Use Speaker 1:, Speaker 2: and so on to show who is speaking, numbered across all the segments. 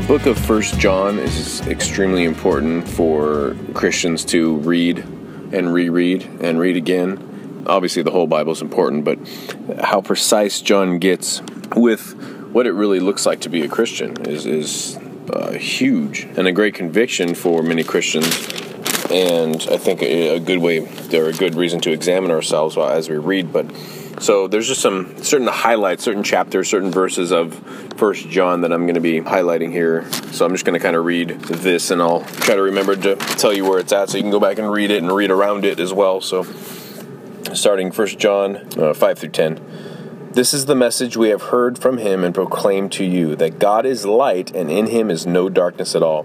Speaker 1: The book of First John is extremely important for Christians to read and reread and read again. Obviously, the whole Bible is important, but how precise John gets with what it really looks like to be a Christian is, is uh, huge and a great conviction for many Christians. And I think a, good way or a good reason to examine ourselves as we read. But so there's just some certain highlights, certain chapters, certain verses of First John that I'm going to be highlighting here. So I'm just going to kind of read this, and I'll try to remember to tell you where it's at, so you can go back and read it and read around it as well. So starting First John uh, five through ten. This is the message we have heard from him and proclaimed to you that God is light and in him is no darkness at all.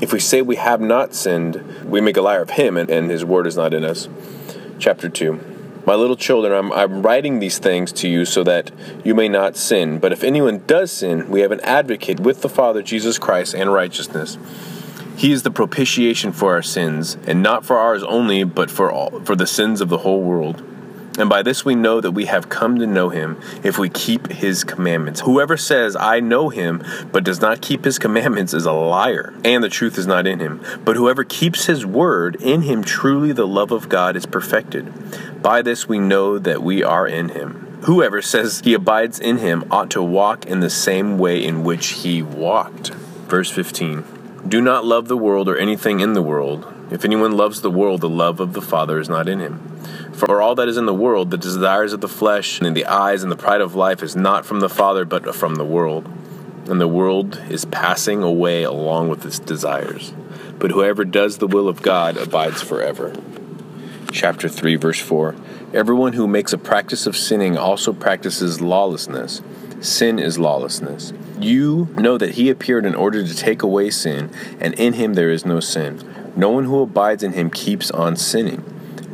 Speaker 1: If we say we have not sinned, we make a liar of him, and his word is not in us. Chapter 2. My little children, I'm, I'm writing these things to you so that you may not sin. But if anyone does sin, we have an advocate with the Father, Jesus Christ, and righteousness. He is the propitiation for our sins, and not for ours only, but for all, for the sins of the whole world. And by this we know that we have come to know him if we keep his commandments. Whoever says, I know him, but does not keep his commandments is a liar, and the truth is not in him. But whoever keeps his word, in him truly the love of God is perfected. By this we know that we are in him. Whoever says he abides in him ought to walk in the same way in which he walked. Verse 15 Do not love the world or anything in the world. If anyone loves the world, the love of the Father is not in him. For all that is in the world, the desires of the flesh and the eyes and the pride of life is not from the Father, but from the world. And the world is passing away along with its desires. But whoever does the will of God abides forever. Chapter 3, verse 4 Everyone who makes a practice of sinning also practices lawlessness. Sin is lawlessness. You know that he appeared in order to take away sin, and in him there is no sin. No one who abides in him keeps on sinning.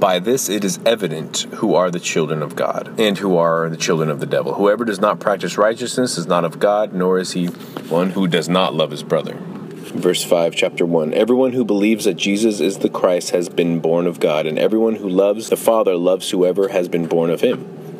Speaker 1: By this it is evident who are the children of God and who are the children of the devil. Whoever does not practice righteousness is not of God, nor is he one who does not love his brother. Verse 5, chapter 1 Everyone who believes that Jesus is the Christ has been born of God, and everyone who loves the Father loves whoever has been born of him.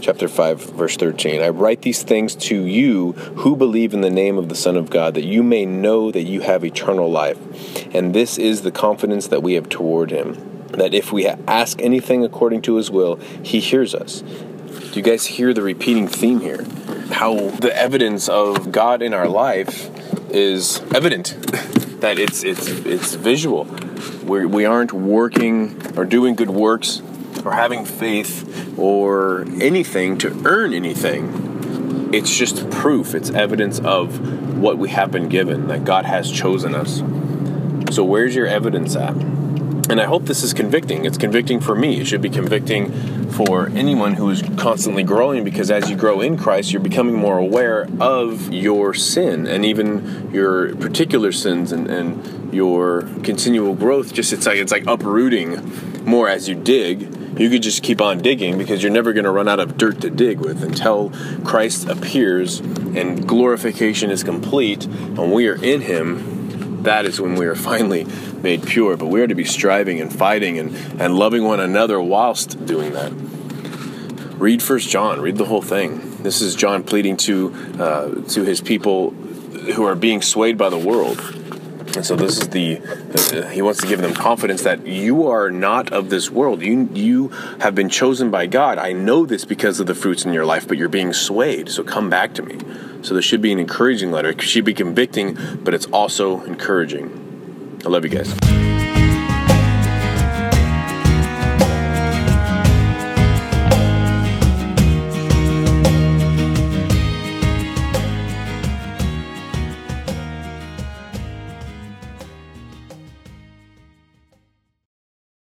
Speaker 1: Chapter 5 verse 13 i write these things to you who believe in the name of the son of god that you may know that you have eternal life. And this is the confidence that we have toward him that if we ask anything according to his will he hears us. Do you guys hear the repeating theme here? How the evidence of god in our life is evident. That it's it's it's visual. We're, we aren't working or doing good works or having faith or anything to earn anything. It's just proof, it's evidence of what we have been given, that God has chosen us. So, where's your evidence at? And I hope this is convicting. It's convicting for me. It should be convicting for anyone who is constantly growing because as you grow in Christ, you're becoming more aware of your sin and even your particular sins and, and your continual growth. Just it's like it's like uprooting more as you dig you could just keep on digging because you're never going to run out of dirt to dig with until Christ appears and glorification is complete and we are in Him. That is when we are finally made pure. But we are to be striving and fighting and, and loving one another whilst doing that. Read First John. Read the whole thing. This is John pleading to uh, to his people who are being swayed by the world And so this is the uh, he wants to give them confidence that you are not of this world. You you have been chosen by God. I know this because of the fruits in your life, but you're being swayed. So come back to me. So this should be an encouraging letter. It should be convicting, but it's also encouraging. I love you guys.